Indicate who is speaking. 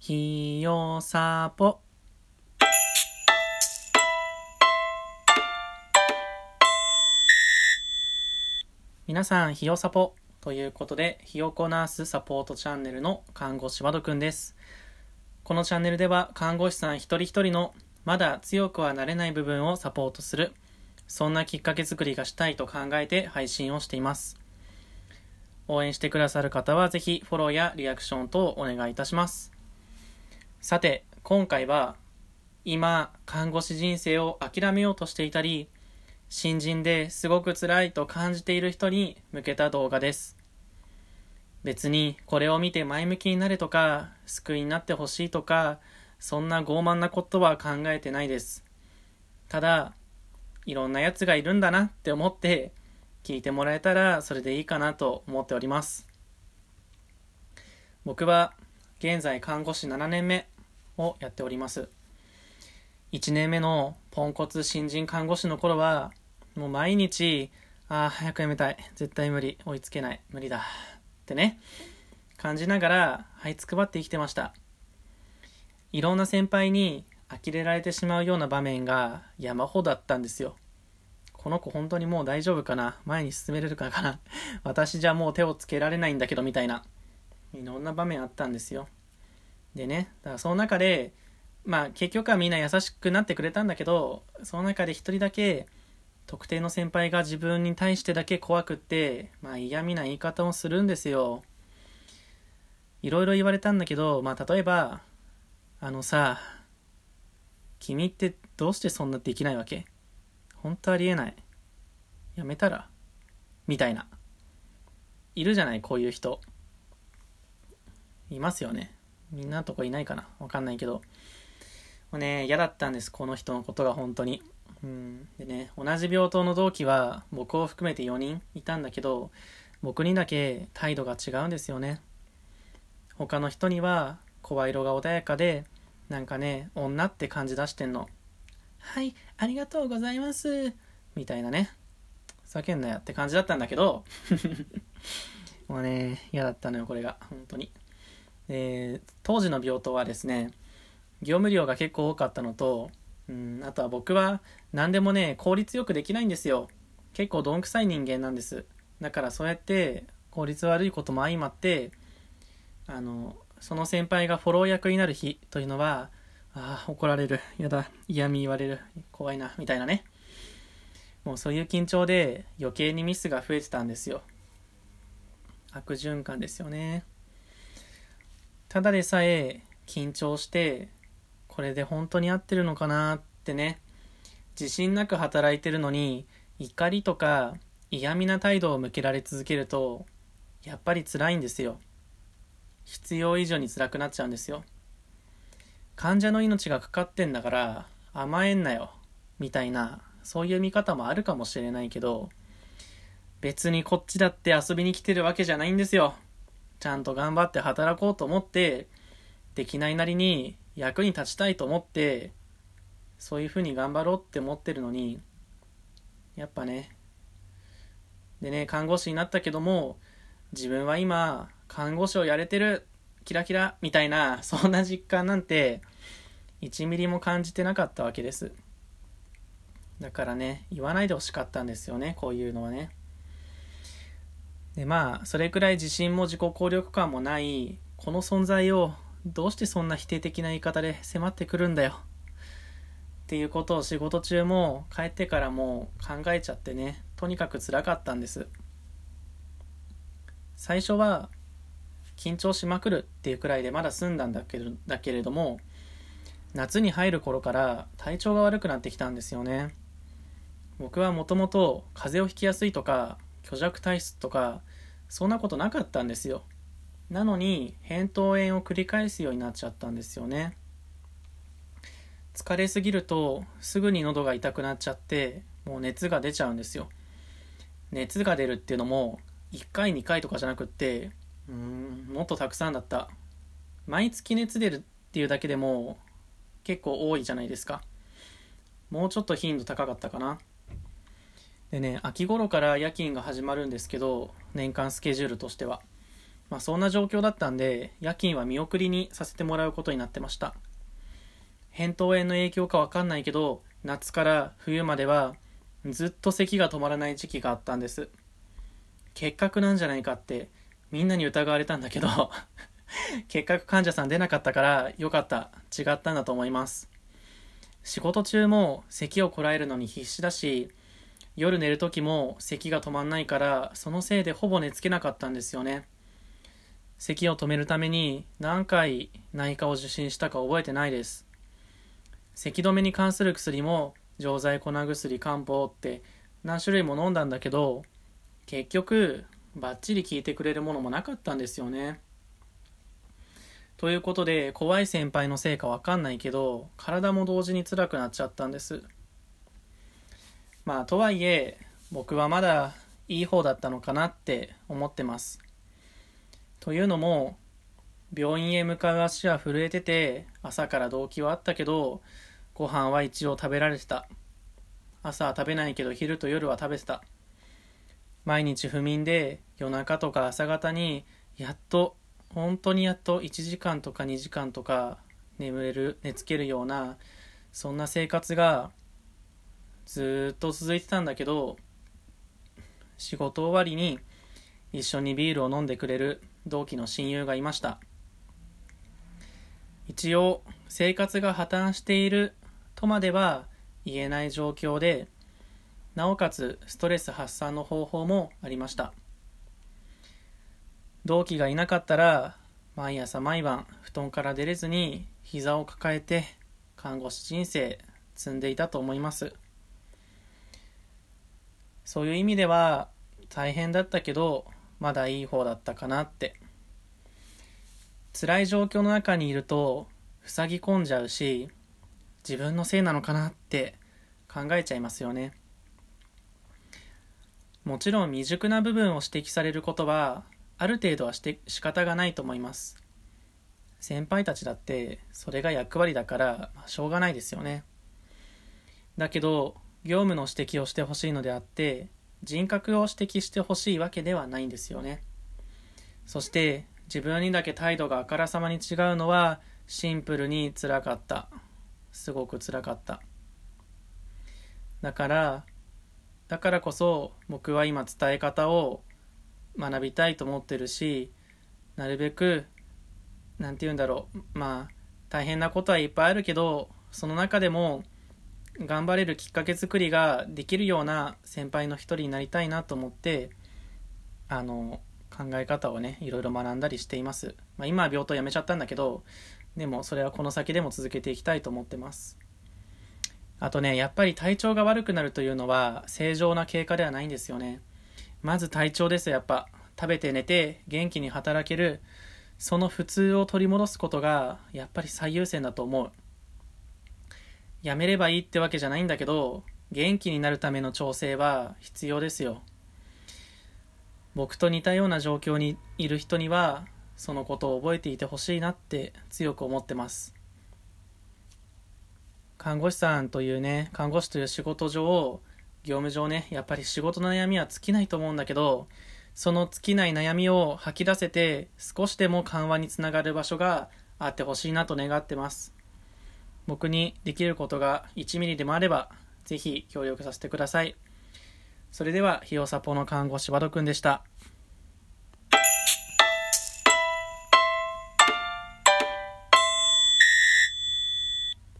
Speaker 1: ひよさぽ。皆さんひよさぽ。ということでひよこナースサポートチャンネルの看護師和どくんです。このチャンネルでは看護師さん一人一人のまだ強くはなれない部分をサポートするそんなきっかけ作りがしたいと考えて配信をしています。応援してくださる方はぜひフォローやリアクション等お願いいたします。さて今回は今看護師人生を諦めようとしていたり新人ですごく辛いと感じている人に向けた動画です。別にこれを見て前向きになれとか救いになってほしいとかそんな傲慢なことは考えてないです。ただいろんなやつがいるんだなって思って聞いてもらえたらそれでいいかなと思っております。僕は現在看護師7年目をやっております。1年目のポンコツ新人看護師の頃はもう毎日ああ早くやめたい。絶対無理。追いつけない。無理だ。ってね感じながら這いつくばって生きてました。いろんな先輩に呆れられてしまうような場面が山ほどあったんですよ。この子本当にもう大丈夫かな？前に進めれるかな？私じゃもう手をつけられないんだけどみたいな。いろんな場面あったんですよ。でねだからその中でまあ結局はみんな優しくなってくれたんだけどその中で一人だけ特定の先輩が自分に対してだけ怖くってまあ嫌味な言い方をするんですよ。いろいろ言われたんだけどまあ例えばあのさ君ってどうしてそんなできないわけ？本当ありえない。やめたら？みたいな。いるじゃないこういう人。いますよね。みんなとこいないかな？わかんないけど。もうね嫌だったんですこの人のことが本当に。うん。でね同じ病棟の同期は僕を含めて4人いたんだけど僕にだけ態度が違うんですよね。他の人には声色が穏やかでなんかね女って感じ出してんの。はいありがとうございます。みたいなね。叫んなよって感じだったんだけど。もうね嫌だったのよこれが。本当に。で当時の病棟はですね業務量が結構多かったのとうんあとは僕は何でもね効率よくできないんですよ。結構どんくさい人間なんです。だからそうやって効率悪いことも相まってあのその先輩がフォロー役になる日というのはああ怒られる。やだ。嫌味言われる。怖いな。みたいなね。もうそういう緊張で余計にミスが増えてたんですよ。悪循環ですよね。ただでさえ緊張してこれで本当に合ってるのかなってね。自信なく働いてるのに怒りとか嫌味な態度を向けられ続けるとやっぱり辛いんですよ。必要以上に辛くなっちゃうんですよ。患者の命がかかってんだから甘えんなよみたいなそういう見方もあるかもしれないけど別にこっちだって遊びに来てるわけじゃないんですよ。ちゃんと頑張って働こうと思ってできないなりに役に立ちたいと思ってそういうふうに頑張ろうって思ってるのにやっぱねでね看護師になったけども自分は今看護師をやれてるキラキラみたいなそんな実感なんて1ミリも感じてなかったわけです。だからね言わないでほしかったんですよねこういうのはね。でまあそれくらい自信も自己効力感もないこの存在をどうしてそんな否定的な言い方で迫ってくるんだよ。っていうことを仕事中も帰ってからも考えちゃってねとにかく辛かったんです。最初は緊張しまくるっていうくらいでまだ済んだんだけだけれども夏に入る頃から体調が悪くなってきたんですよね。僕はもともと風邪をひきやすいとか虚弱体質とかそんなことなかったんですよ。なのに扁桃炎を繰り返すようになっちゃったんですよね。疲れすぎるとすぐに喉が痛くなっちゃってもう熱が出ちゃうんですよ。熱が出るっていうのも1回2回とかじゃなくってうーんもっとたくさんだった。毎月熱出るっていうだけでも結構多いじゃないですか。もうちょっと頻度高かったかな。でね秋頃から夜勤が始まるんですけど年間スケジュールとしては。まあ、そんな状況だったんで夜勤は見送りにさせてもらうことになってました。扁桃炎の影響か分かんないけど夏から冬まではずっと咳が止まらない時期があったんです。結核なんじゃないかってみんなに疑われたんだけど 結核患者さん出なかったからよかった。違ったんだと思います。仕事中も咳をこらえるのに必死だし夜寝る時も咳が止まんないからそのせいでほぼ寝つけなかったんですよね。咳を止めるために何回内科を受診したか覚えてないです。咳止めに関する薬も錠剤粉薬漢方って何種類も飲んだんだけど結局バッチリ効いてくれるものもなかったんですよね。ということで怖い先輩のせいかわかんないけど体も同時に辛くなっちゃったんです。まあとはいえ僕はまだいい方だったのかなって思ってます。というのも病院へ向かう足は震えてて朝から動機はあったけどご飯は一応食べられてた。朝は食べないけど昼と夜は食べてた。毎日不眠で夜中とか朝方にやっと本当にやっと1時間とか2時間とか眠れる寝つけるようなそんな生活がずっと続いてたんだけど仕事終わりに一緒にビールを飲んでくれる同期の親友がいました。一応生活が破綻しているとまでは言えない状況でなおかつストレス発散の方法もありました。同期がいなかったら毎朝毎晩布団から出れずに膝を抱えて看護師人生積んでいたと思います。そういう意味では大変だったけどまだいい方だったかなって。辛い状況の中にいると塞ぎ込んじゃうし自分のせいなのかなって考えちゃいますよね。もちろん未熟な部分を指摘されることはある程度はして仕方がないと思います。先輩たちだってそれが役割だから、しょうがないですよね。だけど業務の指摘をしてほしいのであって人格を指摘してほしいわけではないんですよね。そして自分にだけ態度があからさまに違うのはシンプルにつらかった。すごくつらかった。だからだからこそ僕は今伝え方を学びたいと思ってるしなるべく何て言うんだろう。まあ大変なことはいっぱいあるけどその中でも頑張れるきっかけ作りができるような先輩の一人になりたいなと思ってあの考え方をねいろいろ学んだりしています、まあ、今は病棟やめちゃったんだけどでもそれはこの先でも続けていきたいと思ってます。あとねやっぱり体調が悪くなるというのは正常な経過ではないんですよね。まず体調ですやっぱ。食べて寝て元気に働けるその普通を取り戻すことがやっぱり最優先だと思う。やめればいいってわけじゃないんだけど元気になるための調整は必要ですよ。僕と似たような状況にいる人にはそのことを覚えていてほしいなって強く思ってます。看護師さんというね看護師という仕事上業務上ねやっぱり仕事の悩みは尽きないと思うんだけどその尽きない悩みを吐き出せて少しでも緩和につながる場所があってほしいなと願ってます。僕にできることが1ミリでもあればぜひ協力させてくださいそれでは、ひよさぽの看護師バドくんでした。